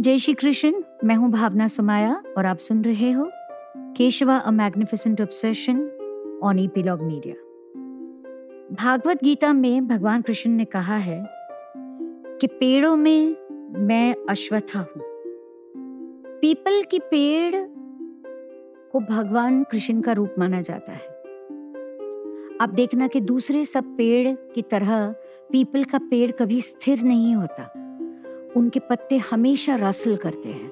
जय श्री कृष्ण, मैं हूँ भावना सुमाया और आप सुन रहे हो Keshava a magnificent obsession on Epilogue Media Bhagavad Gita में भगवान कृष्ण ने कहा है कि पेड़ों में मैं अश्वत्था हूँ। पीपल की पेड़ को भगवान कृष्ण का रूप माना जाता है। आप देखना कि दूसरे सब पेड़ की तरह पीपल का पेड़ कभी स्थिर नहीं होता। उनके पत्ते हमेशा रसल करते हैं।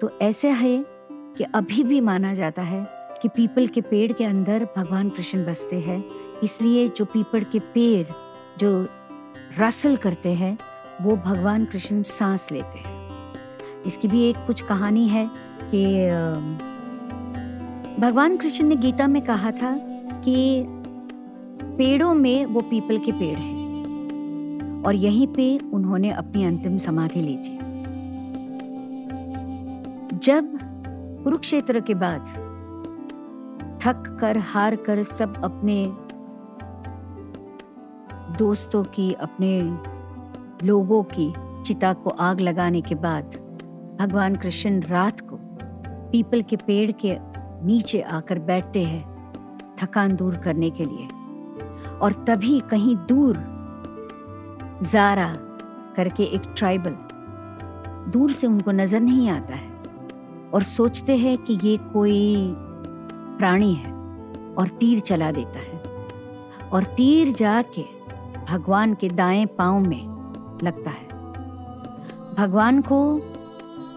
तो ऐसे है कि अभी भी माना जाता है कि पीपल के पेड़ के अंदर भगवान कृष्ण बसते हैं, इसलिए जो पीपल के पेड़ जो रसल करते हैं, वो भगवान कृष्ण सांस लेते हैं। इसकी भी एक कुछ कहानी है कि भगवान कृष्ण ने गीता में कहा था कि पेड़ों में वो पीपल के पेड़ हैं। और यहीं पे उन्होंने अपनी अंतिम समाधि ली थी। जब कुरुक्षेत्र के बाद थक कर, हार कर सब अपने दोस्तों की, अपने लोगों की चिता को आग लगाने के बाद भगवान कृष्ण रात को पीपल के पेड़ के नीचे आकर बैठते हैं थकान दूर करने के लिए। और तभी कहीं दूर जारा करके एक ट्राइबल दूर से उनको नज़र नहीं आता है और सोचते हैं कि ये कोई प्राणी है और तीर चला देता है। और तीर जाके भगवान के दाएँ पाँव में लगता है। भगवान को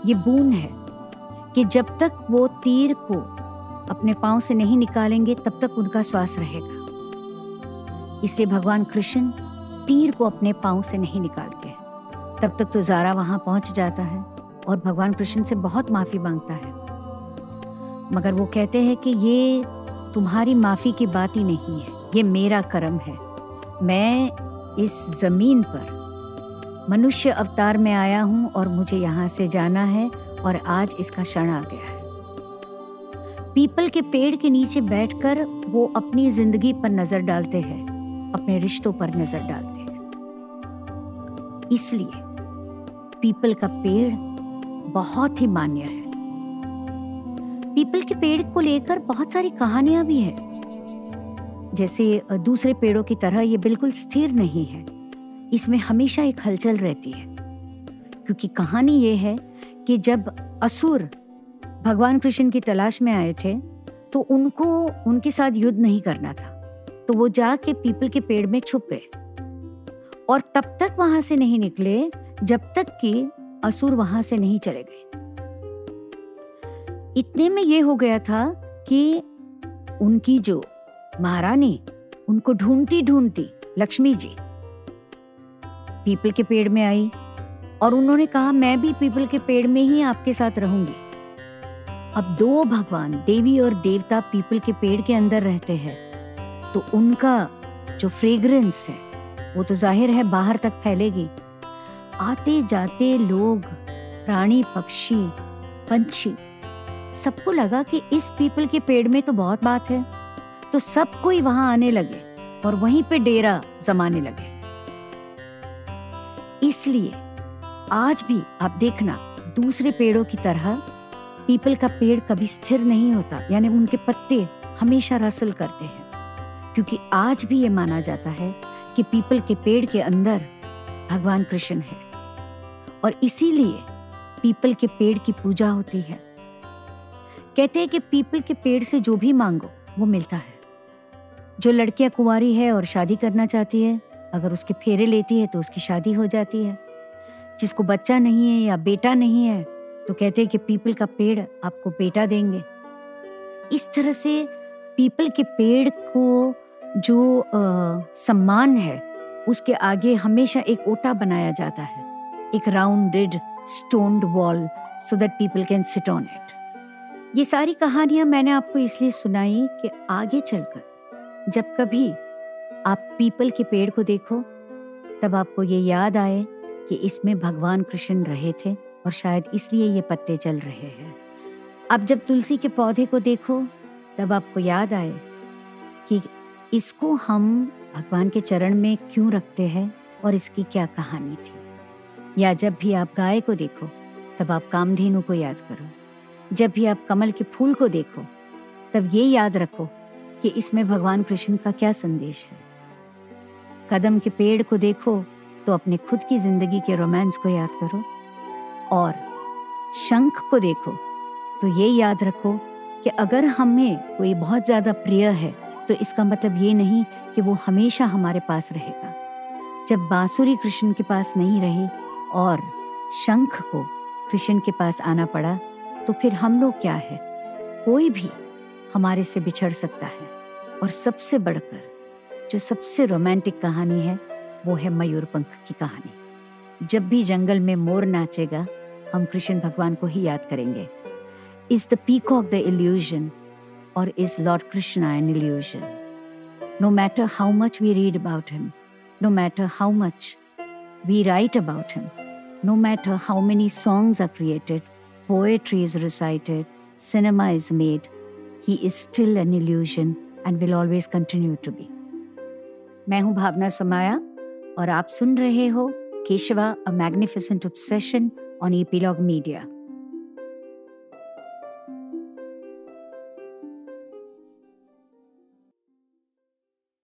ये बून है कि जब तक वो तीर को अपने पाँव से नहीं निकालेंगे, तब तक उनका श्वास रहेगा। इसलिए भगवान कृष्ण तीर को अपने पाँव से नहीं निकालते। तब तक तो जारा वहाँ पहुँच जाता है और भगवान कृष्ण से बहुत माफ़ी माँगता है। मगर वो कहते हैं कि ये तुम्हारी माफ़ी की बात ही नहीं है, ये मेरा कर्म है। मैं इस ज़मीन पर मनुष्य अवतार में आया हूँ और मुझे यहाँ से जाना है और आज इसका क्षण आ गया है। पीपल के पेड़ के नीचे बैठकर वो अपनी ज़िंदगी पर नज़र डालते हैं, अपने रिश्तों पर नज़र डालते इसलिए पीपल का पेड़ बहुत ही मान्य है। पीपल के पेड़ को लेकर बहुत सारी कहानियाँ भी है। जैसे दूसरे पेड़ों की तरह ये बिल्कुल स्थिर नहीं है। इसमें हमेशा एक हलचल रहती है। क्योंकि कहानी ये है कि जब असुर भगवान कृष्ण की तलाश में आए थे तो उनको, उनके साथ युद्ध नहीं करना था। तो वो जाके पीपल के पेड़ में छुप गए। और तब तक वहाँ से नहीं निकले जब तक कि असुर वहाँ से नहीं चले गए। इतने में यह हो गया था कि उनकी जो महारानी, उनको ढूंढती ढूंढती लक्ष्मी जी पीपल के पेड़ में आई और उन्होंने कहा, मैं भी पीपल के पेड़ में ही आपके साथ रहूँगी। अब दो भगवान, देवी और देवता पीपल के पेड़ के अंदर रहते हैं तो उनका जो फ्रेग्रेंस है वो तो ज़ाहिर है बाहर तक फैलेगी। आते जाते लोग, प्राणी, पक्षी, पंछी, सबको लगा कि इस पीपल के पेड़ में तो बहुत बात है। तो सब कोई वहाँ आने लगे और वहीं पे डेरा जमाने लगे। इसलिए आज भी आप देखना, दूसरे पेड़ों की तरह पीपल का पेड़ कभी स्थिर नहीं होता, यानी उनके पत्ते हमेशा रसल करते हैं। क्योंकि आज भी ये माना जाता है कि पीपल के पेड़ के अंदर भगवान कृष्ण है। और इसीलिए पीपल के पेड़ की पूजा होती है। कहते हैं कि पीपल के पेड़ से जो भी मांगो, वो मिलता है। जो लड़कियाँ कुंवारी है और शादी करना चाहती है, अगर उसके फेरे लेती है तो उसकी शादी हो जाती है। जिसको बच्चा नहीं है या बेटा नहीं है तो कहते हैं कि पीपल का पेड़ आपको बेटा देंगे। इस तरह से पीपल के पेड़ को जो आ, सम्मान है उसके आगे हमेशा एक ओटा बनाया जाता है एक rounded stoned wall so that people can sit on it ये सारी कहानियाँ मैंने आपको इसलिए सुनाई कि आगे चलकर जब कभी आप पीपल के पेड़ को देखो तब आपको ये याद आए कि इसमें भगवान कृष्ण रहे थे और शायद इसलिए ये पत्ते चल रहे हैं। अब जब तुलसी के पौधे को देखो तब आपको याद आए कि इसको हम भगवान के चरण में क्यों रखते हैं और इसकी क्या कहानी थी? या जब भी आप गाय को देखो, तब आप कामधेनु को याद करो। जब भी आप कमल के फूल को देखो, तब ये याद रखो कि इसमें भगवान कृष्ण का क्या संदेश है। कदम के पेड़ को देखो तो अपने खुद की ज़िंदगी के रोमांस को याद करो। और शंख को देखो तो ये याद रखो कि अगर हमें कोई बहुत ज़्यादा प्रिय है तो इसका मतलब ये नहीं कि वो हमेशा हमारे पास रहेगा। जब बांसुरी कृष्ण के पास नहीं रही और शंख को कृष्ण के पास आना पड़ा तो फिर हम लोग क्या है? कोई भी हमारे से बिछड़ सकता है। और सबसे बढ़कर, जो सबसे रोमांटिक कहानी है, वो है मयूर पंख की कहानी। जब भी जंगल में मोर नाचेगा, हम कृष्ण भगवान को ही याद करेंगे। Is the peacock the illusion और is lord Krishna an illusion no matter how much we read about him no matter how much we write about him no matter how many songs are created poetry is recited, cinema is made, he is still an illusion and will always continue to be. मैं हूं भावना समाया और आप सुन रहे हो Keshava a magnificent obsession on Epilogue Media